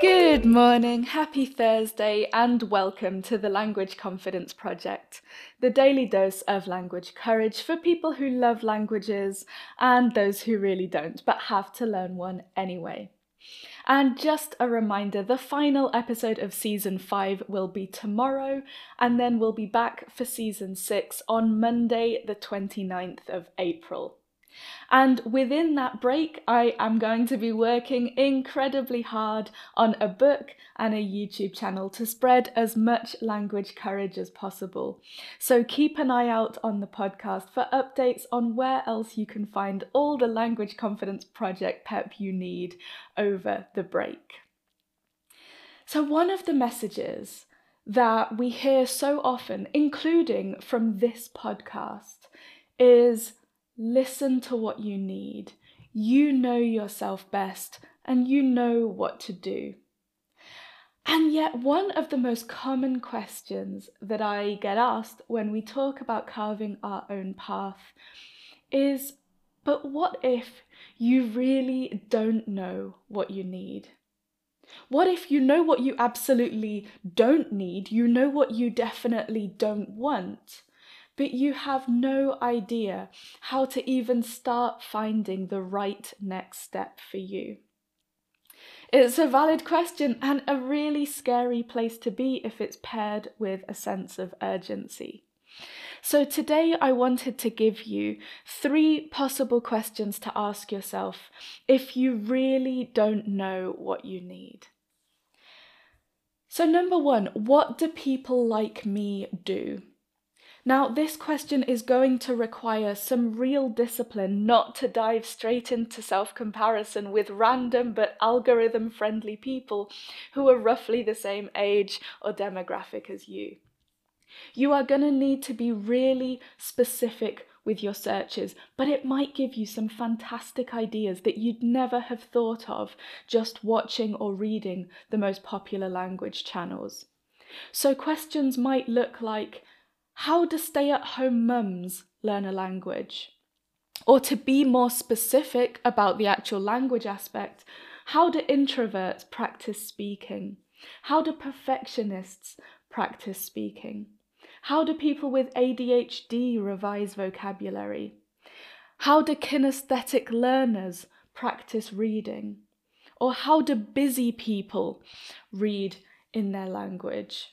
Good morning, happy Thursday, and welcome to the Language Confidence Project, the daily dose of language courage for people who love languages and those who really don't but have to learn one anyway. And just a reminder the final episode of season 5 will be tomorrow, and then we'll be back for season 6 on Monday, the 29th of April. And within that break, I am going to be working incredibly hard on a book and a YouTube channel to spread as much language courage as possible. So keep an eye out on the podcast for updates on where else you can find all the Language Confidence Project pep you need over the break. So, one of the messages that we hear so often, including from this podcast, is Listen to what you need. You know yourself best and you know what to do. And yet, one of the most common questions that I get asked when we talk about carving our own path is but what if you really don't know what you need? What if you know what you absolutely don't need? You know what you definitely don't want? But you have no idea how to even start finding the right next step for you. It's a valid question and a really scary place to be if it's paired with a sense of urgency. So, today I wanted to give you three possible questions to ask yourself if you really don't know what you need. So, number one, what do people like me do? Now, this question is going to require some real discipline not to dive straight into self comparison with random but algorithm friendly people who are roughly the same age or demographic as you. You are going to need to be really specific with your searches, but it might give you some fantastic ideas that you'd never have thought of just watching or reading the most popular language channels. So, questions might look like how do stay at home mums learn a language? Or to be more specific about the actual language aspect, how do introverts practice speaking? How do perfectionists practice speaking? How do people with ADHD revise vocabulary? How do kinesthetic learners practice reading? Or how do busy people read in their language?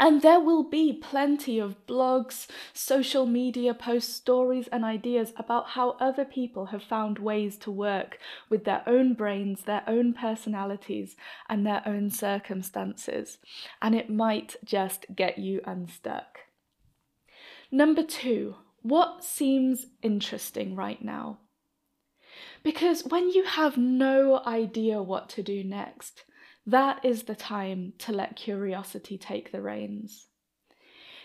And there will be plenty of blogs, social media posts, stories, and ideas about how other people have found ways to work with their own brains, their own personalities, and their own circumstances. And it might just get you unstuck. Number two, what seems interesting right now? Because when you have no idea what to do next, that is the time to let curiosity take the reins.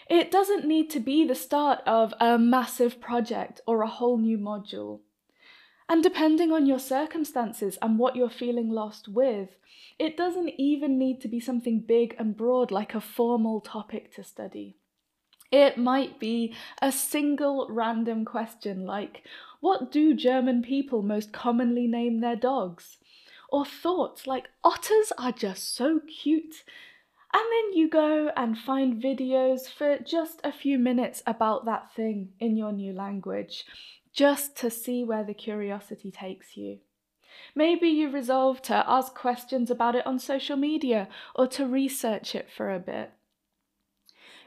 It doesn't need to be the start of a massive project or a whole new module. And depending on your circumstances and what you're feeling lost with, it doesn't even need to be something big and broad like a formal topic to study. It might be a single random question like, What do German people most commonly name their dogs? Or thoughts like otters are just so cute. And then you go and find videos for just a few minutes about that thing in your new language, just to see where the curiosity takes you. Maybe you resolve to ask questions about it on social media or to research it for a bit.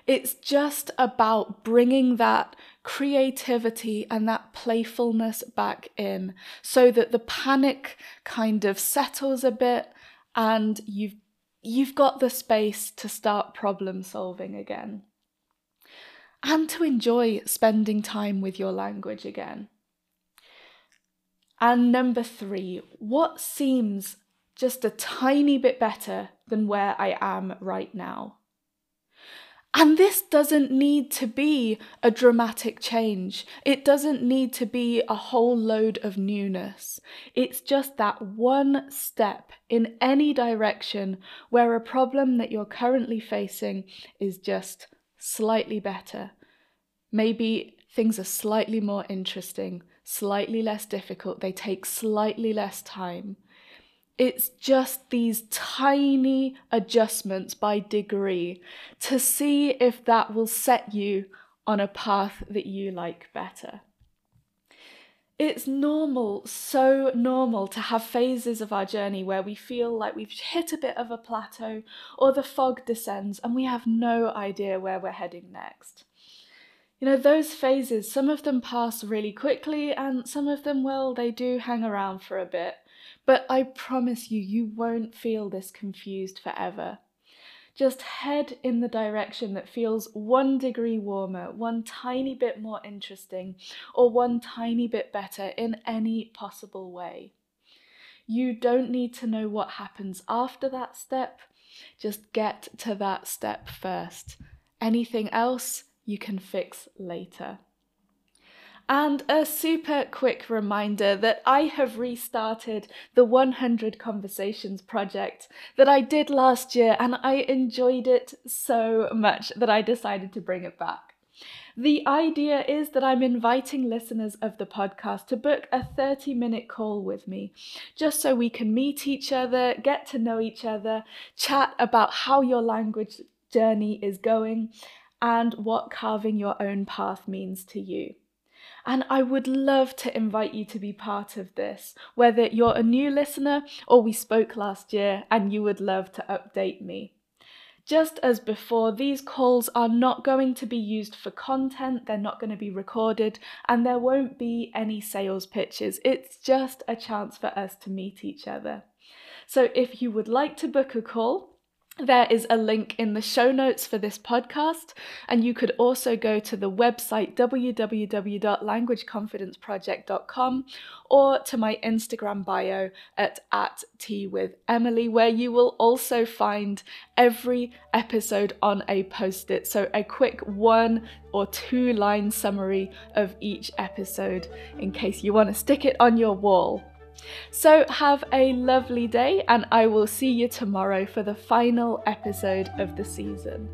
It's just about bringing that creativity and that playfulness back in so that the panic kind of settles a bit and you've you've got the space to start problem solving again and to enjoy spending time with your language again. And number 3, what seems just a tiny bit better than where I am right now? And this doesn't need to be a dramatic change. It doesn't need to be a whole load of newness. It's just that one step in any direction where a problem that you're currently facing is just slightly better. Maybe things are slightly more interesting, slightly less difficult, they take slightly less time. It's just these tiny adjustments by degree to see if that will set you on a path that you like better. It's normal, so normal to have phases of our journey where we feel like we've hit a bit of a plateau or the fog descends and we have no idea where we're heading next. You know, those phases, some of them pass really quickly and some of them, well, they do hang around for a bit. But I promise you, you won't feel this confused forever. Just head in the direction that feels one degree warmer, one tiny bit more interesting, or one tiny bit better in any possible way. You don't need to know what happens after that step, just get to that step first. Anything else you can fix later. And a super quick reminder that I have restarted the 100 Conversations project that I did last year, and I enjoyed it so much that I decided to bring it back. The idea is that I'm inviting listeners of the podcast to book a 30 minute call with me, just so we can meet each other, get to know each other, chat about how your language journey is going, and what carving your own path means to you. And I would love to invite you to be part of this, whether you're a new listener or we spoke last year and you would love to update me. Just as before, these calls are not going to be used for content, they're not going to be recorded, and there won't be any sales pitches. It's just a chance for us to meet each other. So if you would like to book a call, there is a link in the show notes for this podcast, and you could also go to the website www.languageconfidenceproject.com or to my Instagram bio at, at tea with Emily, where you will also find every episode on a post it. So, a quick one or two line summary of each episode in case you want to stick it on your wall. So, have a lovely day, and I will see you tomorrow for the final episode of the season.